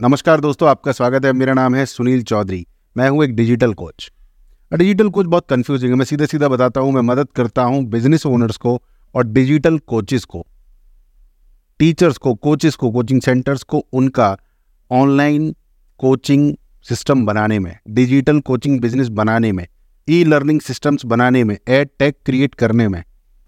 नमस्कार दोस्तों, आपका स्वागत है। मेरा नाम है सुनील चौधरी। मैं हूँ एक डिजिटल कोच। डिजिटल कोच बहुत कंफ्यूजिंग है। मैं सीधे सीधा बताता हूँ, मैं मदद करता हूँ बिज़नेस ओनर्स को और डिजिटल कोचेस को टीचर्स को कोचेस को कोचिंग सेंटर्स को, उनका ऑनलाइन कोचिंग सिस्टम बनाने में डिजिटल कोचिंग बिज़नेस बनाने में ई लर्निंग सिस्टम्स बनाने में एड टेक क्रिएट करने में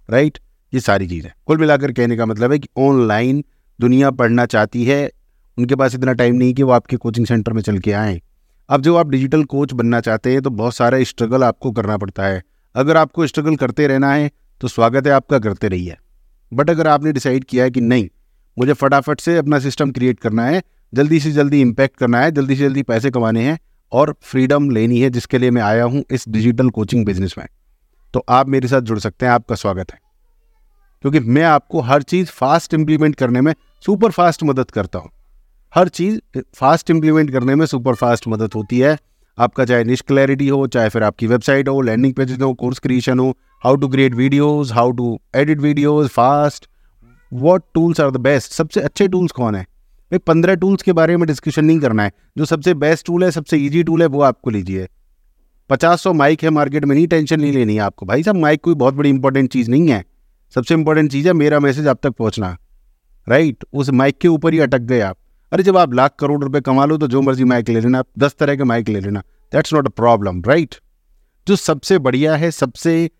राइट ये सारी चीज़ें। कुल मिलाकर कहने का मतलब है कि ऑनलाइन दुनिया पढ़ना चाहती है उनके पास इतना टाइम नहीं कि वो आपके कोचिंग सेंटर में चल के आएँ। अब जो आप डिजिटल कोच बनना चाहते हैं तो बहुत सारा स्ट्रगल आपको करना पड़ता है। अगर आपको स्ट्रगल करते रहना है तो स्वागत है आपका, करते रहिए। बट अगर आपने डिसाइड किया है कि नहीं, मुझे फटाफट से अपना सिस्टम क्रिएट करना है, जल्दी से जल्दी इम्पैक्ट करना है, जल्दी से जल्दी पैसे कमाने हैं, और फ्रीडम लेनी है, जिसके लिए मैं आया हूँ इस डिजिटल कोचिंग बिज़नेस में तो आप मेरे साथ जुड़ सकते हैं, आपका स्वागत है। क्योंकि मैं आपको हर चीज़ फास्ट इम्प्लीमेंट करने में सुपर फास्ट मदद करता हूँ। हर चीज़ फास्ट इम्प्लीमेंट करने में सुपर फास्ट मदद होती है। आपका चाहे निश क्लैरिटी हो, चाहे फिर आपकी वेबसाइट हो लैंडिंग पेजेस हो कोर्स क्रिएशन हो how to create videos how to edit videos fast what tools are the best सबसे अच्छे टूल्स कौन है? भाई, पंद्रह टूल्स के बारे में डिस्कशन नहीं करना है। जो सबसे बेस्ट टूल है, सबसे ईजी टूल है, वो आपको लीजिए। पचास सौ माइक है मार्केट में नहीं टेंशन नहीं लेनी है आपको। भाई साहब माइक कोई बहुत बड़ी इंपॉर्टेंट चीज़ नहीं है। सबसे इंपॉर्टेंट चीज़ है, मेरा मैसेज आप तक पहुँचना। राइट उस माइक के ऊपर ही अटक गए आप। अरे जब आप लाख करोड़ रुपए कमा लो तो जो मर्ज़ी माइक ले लेना, दस तरह के माइक ले लेना। That's not a problem right जो सबसे बढ़िया है, सबसे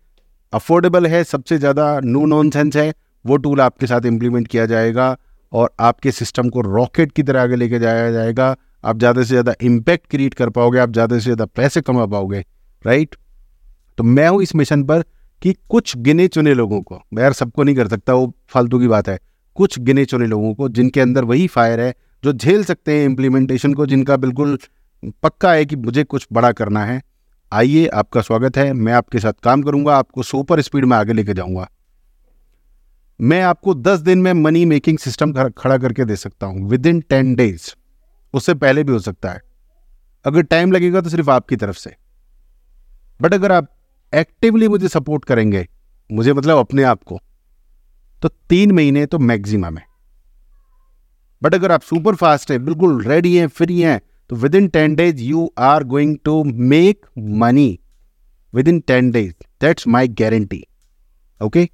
अफोर्डेबल है, सबसे ज़्यादा नो नॉन सेंस है, वो टूल आपके साथ इम्प्लीमेंट किया जाएगा और आपके सिस्टम को रॉकेट की तरह आगे लेके जाया जाएगा। आप ज़्यादा से ज़्यादा इम्पैक्ट क्रिएट कर पाओगे, आप ज़्यादा से ज़्यादा पैसे कमा पाओगे राइट तो मैं हूँ इस मिशन पर कि कुछ गिने चुने लोगों को, मैं यार सबको नहीं कर सकता, वो फालतू की बात है। कुछ गिने चुने लोगों को जिनके अंदर वही फायर है जो झेल सकते हैं इम्प्लीमेंटेशन को, जिनका बिल्कुल पक्का है कि मुझे कुछ बड़ा करना है। आइए, आपका स्वागत है। मैं आपके साथ काम करूँगा, आपको सुपर स्पीड में आगे लेके जाऊँगा। मैं आपको दस दिन में मनी मेकिंग सिस्टम खड़ा करके दे सकता हूँ विद इन टेन डेज़ उससे पहले भी हो सकता है। अगर टाइम लगेगा तो सिर्फ़ आपकी तरफ़ से। बट अगर आप एक्टिवली मुझे सपोर्ट करेंगे, मुझे मतलब अपने आप को तो तीन महीने तो मैक्सिमम है। बट अगर आप सुपर फास्ट है, बिल्कुल रेडी हैं फ्री हैं तो within ten days you are going to make money within ten days that's my guarantee okay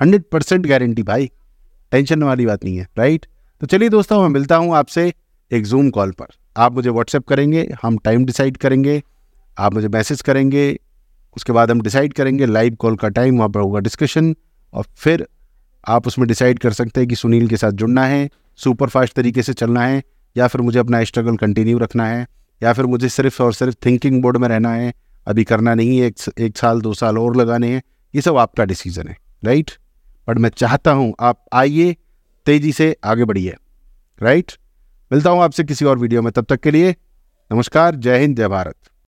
hundred percent guarantee भाई। टेंशन वाली बात नहीं है राइट तो चलिए दोस्तों, मैं मिलता हूँ आपसे एक जूम कॉल पर। आप मुझे व्हाट्सएप करेंगे, हम टाइम डिसाइड करेंगे, आप मुझे मैसेज करेंगे, उसके बाद हम डिसाइड करेंगे लाइव कॉल का टाइम वहाँ पर होगा डिस्कशन और फिर आप उसमें डिसाइड कर सकते हैं कि सुनील के साथ जुड़ना है। सुपर फास्ट तरीके से चलना है या फिर मुझे अपना स्ट्रगल कंटिन्यू रखना है या फिर मुझे सिर्फ़ और सिर्फ़ थिंकिंग मोड में रहना है अभी करना नहीं है एक, एक साल दो साल और लगाने हैं ये सब आपका डिसीज़न है राइट बट मैं चाहता हूँ आप आइए तेज़ी से आगे बढ़िए राइट मिलता हूँ आपसे किसी और वीडियो में तब तक के लिए नमस्कार जय हिंद जय भारत।